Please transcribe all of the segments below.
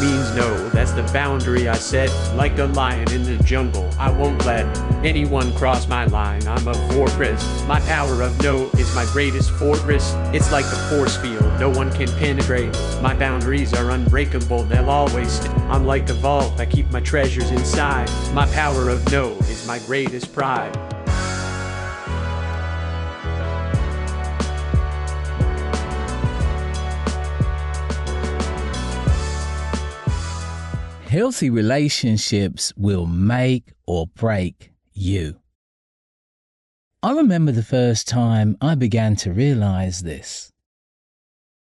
means no. That's the boundary I set. Like a lion in the jungle, I won't let anyone cross my line. I'm a fortress. My power of no is my greatest fortress. It's like a force field, no one can penetrate. My boundaries are unbreakable, they'll always. St- I'm like the vault, I keep my treasures inside. My power of no is my greatest pride. Healthy relationships will make or break you. I remember the first time I began to realize this.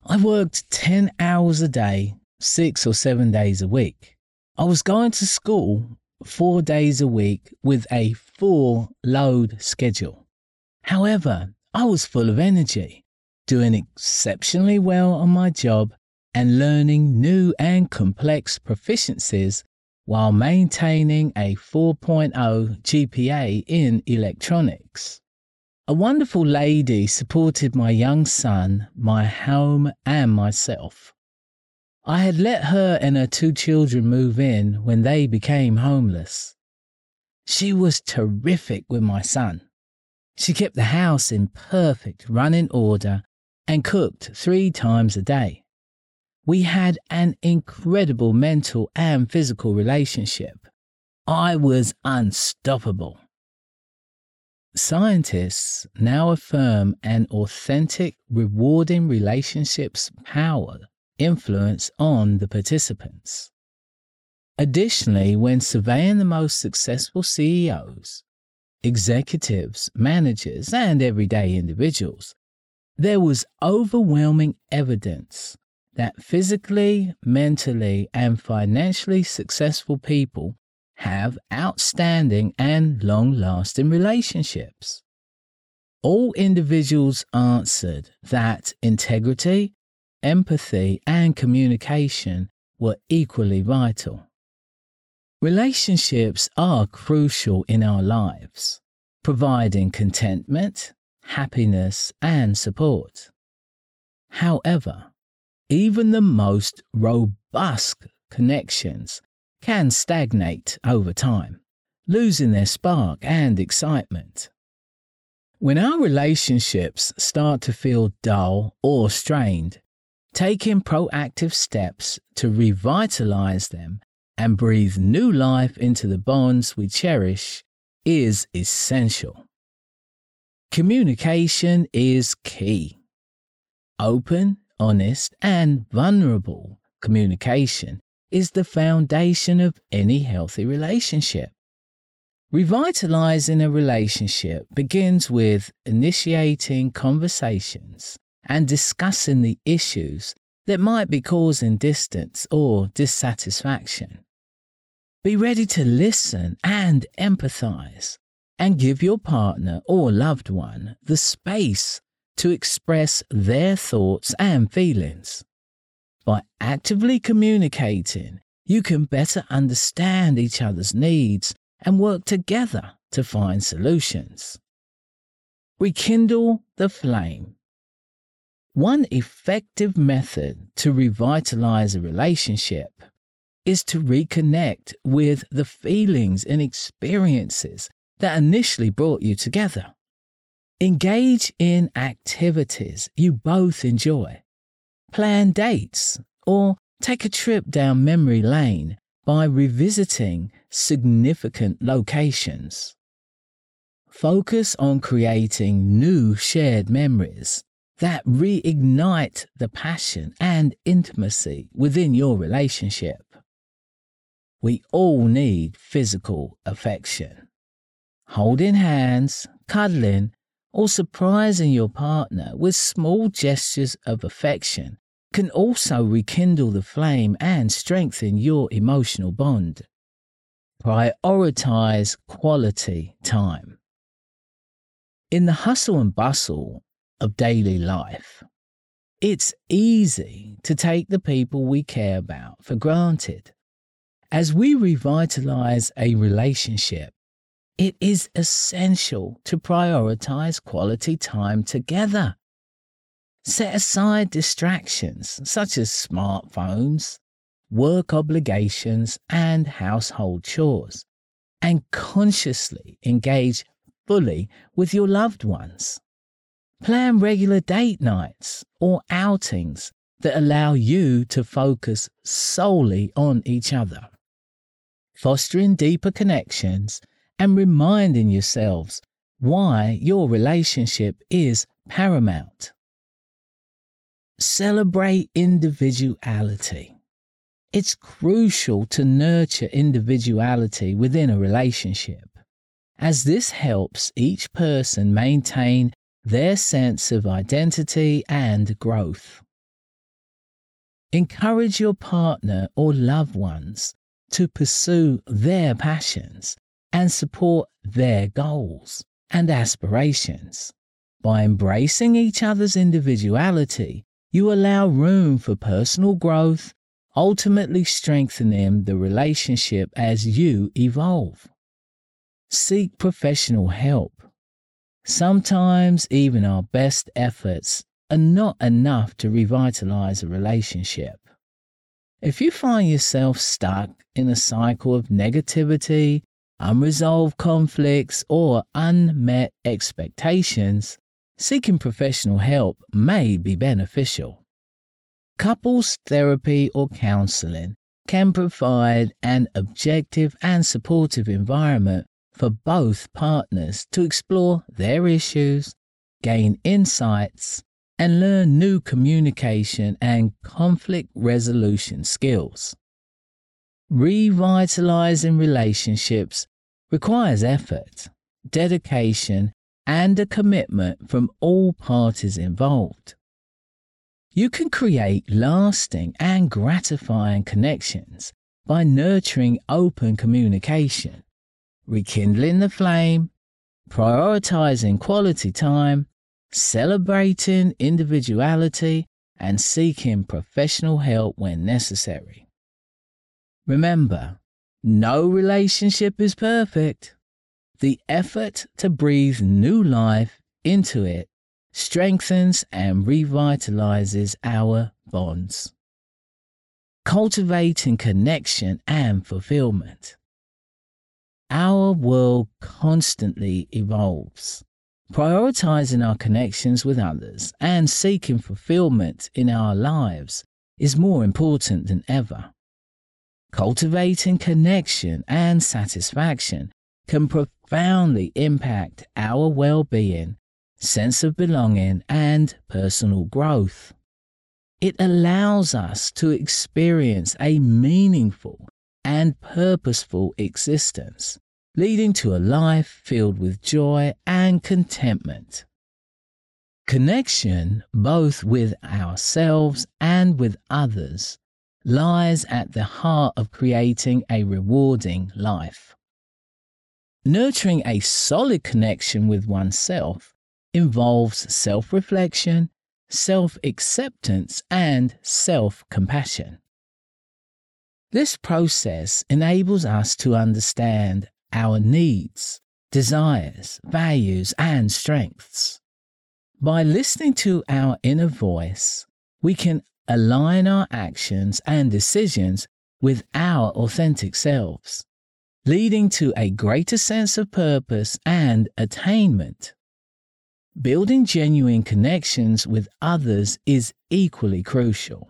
I worked 10 hours a day, six or seven days a week. I was going to school four days a week with a full load schedule. However, I was full of energy, doing exceptionally well on my job and learning new and complex proficiencies while maintaining a 4.0 GPA in electronics. A wonderful lady supported my young son, my home, and myself. I had let her and her two children move in when they became homeless. She was terrific with my son. She kept the house in perfect running order and cooked three times a day. We had an incredible mental and physical relationship. I was unstoppable. Scientists now affirm an authentic, rewarding relationship's power influence on the participants. Additionally, when surveying the most successful CEOs, executives, managers, and everyday individuals, there was overwhelming evidence that physically, mentally, and financially successful people have outstanding and long lasting relationships. All individuals answered that integrity, empathy, and communication were equally vital. Relationships are crucial in our lives, providing contentment, happiness, and support. However, even the most robust connections can stagnate over time, losing their spark and excitement. When our relationships start to feel dull or strained, taking proactive steps to revitalize them and breathe new life into the bonds we cherish is essential. Communication is key. Open, honest, and vulnerable communication is the foundation of any healthy relationship. Revitalizing a relationship begins with initiating conversations and discussing the issues that might be causing distance or dissatisfaction. Be ready to listen and empathize and give your partner or loved one the space to express their thoughts and feelings. By actively communicating, you can better understand each other's needs and work together to find solutions. Rekindle the flame. One effective method to revitalize a relationship is to reconnect with the feelings and experiences that initially brought you together. Engage in activities you both enjoy. Plan dates or take a trip down memory lane by revisiting significant locations. Focus on creating new shared memories that reignite the passion and intimacy within your relationship. We all need physical affection. Holding hands, cuddling, or surprising your partner with small gestures of affection can also rekindle the flame and strengthen your emotional bond. Prioritize quality time. In the hustle and bustle of daily life, it's easy to take the people we care about for granted. As we revitalize a relationship, it is essential to prioritize quality time together. Set aside distractions such as smartphones, work obligations, and household chores, and consciously engage fully with your loved ones. Plan regular date nights or outings that allow you to focus solely on each other. Fostering deeper connections and reminding yourselves why your relationship is paramount. Celebrate individuality. It's crucial to nurture individuality within a relationship, as this helps each person maintain their sense of identity and growth. Encourage your partner or loved ones to pursue their passions and support their goals and aspirations. By embracing each other's individuality, you allow room for personal growth, ultimately strengthening the relationship as you evolve. Seek professional help. Sometimes even our best efforts are not enough to revitalize a relationship. If you find yourself stuck in a cycle of negativity, unresolved conflicts, or unmet expectations, seeking professional help may be beneficial. Couples therapy or counseling can provide an objective and supportive environment for both partners to explore their issues, gain insights, and learn new communication and conflict resolution skills. Revitalizing relationships requires effort, dedication, and a commitment from all parties involved. You can create lasting and gratifying connections by nurturing open communication, rekindling the flame, prioritizing quality time, celebrating individuality, and seeking professional help when necessary. Remember, no relationship is perfect. The effort to breathe new life into it strengthens and revitalizes our bonds. Cultivating connection and fulfillment. Our world constantly evolves. Prioritizing our connections with others and seeking fulfillment in our lives is more important than ever. Cultivating connection and satisfaction can profoundly impact our well being, sense of belonging, and personal growth. It allows us to experience a meaningful and purposeful existence, leading to a life filled with joy and contentment. Connection, both with ourselves and with others, lies at the heart of creating a rewarding life. Nurturing a solid connection with oneself involves self reflection, self acceptance, and self compassion. This process enables us to understand our needs, desires, values, and strengths. By listening to our inner voice, we can align our actions and decisions with our authentic selves leading to a greater sense of purpose and attainment. Building genuine connections with others is equally crucial.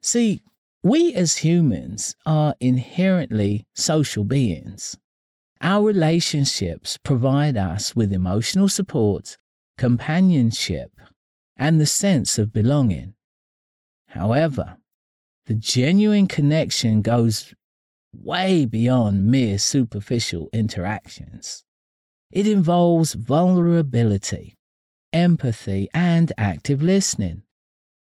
See, we as humans are inherently social beings. Our relationships provide us with emotional support, companionship, and the sense of belonging. However, the genuine connection goes way beyond mere superficial interactions. It involves vulnerability, empathy, and active listening.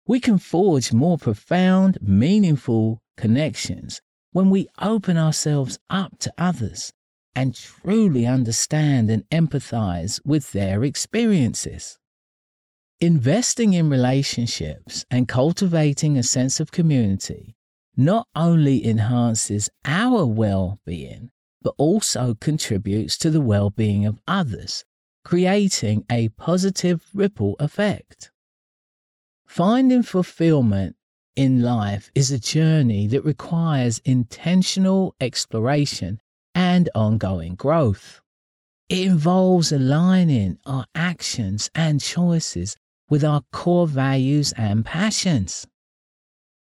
We can forge more profound, meaningful connections when we open ourselves up to others and truly understand and empathize with their experiences. Investing in relationships and cultivating a sense of community not only enhances our well being, but also contributes to the well being of others, creating a positive ripple effect. Finding fulfillment in life is a journey that requires intentional exploration and ongoing growth. It involves aligning our actions and choices with our core values and passions.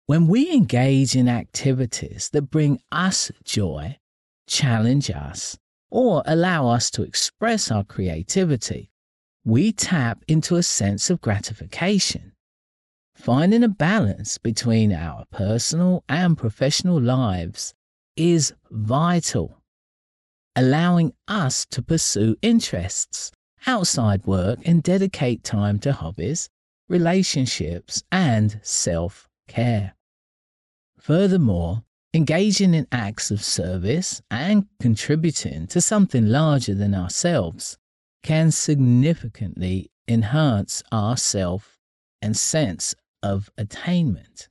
When we engage in activities that bring us joy, challenge us, or allow us to express our creativity, we tap into a sense of gratification. Finding a balance between our personal and professional lives is vital, allowing us to pursue interests outside work and dedicate time to hobbies, relationships, and self care. Furthermore, engaging in acts of service and contributing to something larger than ourselves can significantly enhance our self and sense of attainment.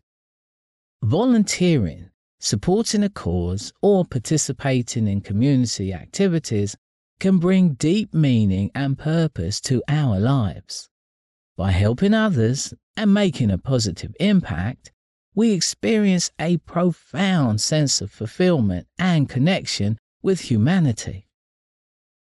Volunteering, supporting a cause, or participating in community activities can bring deep meaning and purpose to our lives. By helping others and making a positive impact, we experience a profound sense of fulfillment and connection with humanity.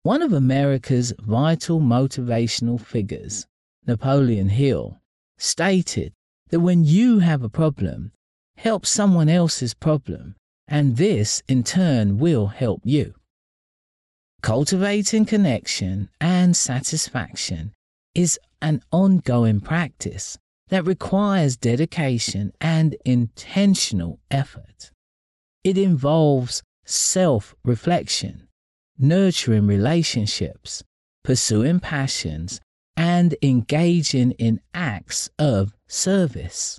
One of America's vital motivational figures, Napoleon Hill, stated that when you have a problem, help someone else's problem, and this in turn will help you. Cultivating connection and satisfaction is an ongoing practice that requires dedication and intentional effort. It involves self reflection, nurturing relationships, pursuing passions, and engaging in acts of service.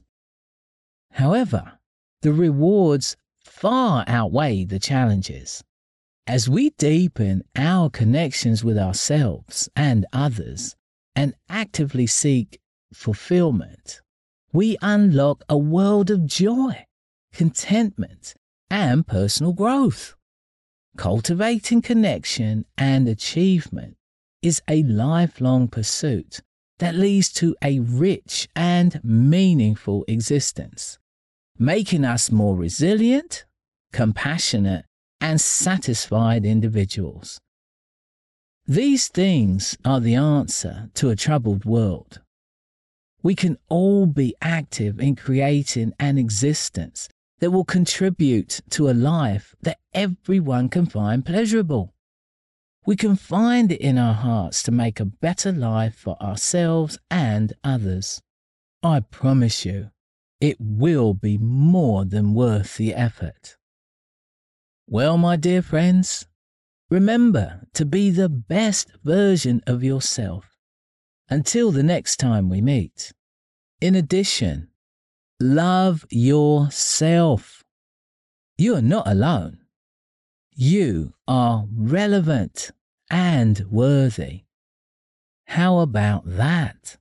However, the rewards far outweigh the challenges. As we deepen our connections with ourselves and others and actively seek fulfillment, we unlock a world of joy, contentment, and personal growth. Cultivating connection and achievement is a lifelong pursuit that leads to a rich and meaningful existence, making us more resilient, compassionate, and satisfied individuals. These things are the answer to a troubled world. We can all be active in creating an existence that will contribute to a life that everyone can find pleasurable. We can find it in our hearts to make a better life for ourselves and others. I promise you, it will be more than worth the effort. Well, my dear friends, remember to be the best version of yourself until the next time we meet. In addition, love yourself. You are not alone. You are relevant and worthy. How about that?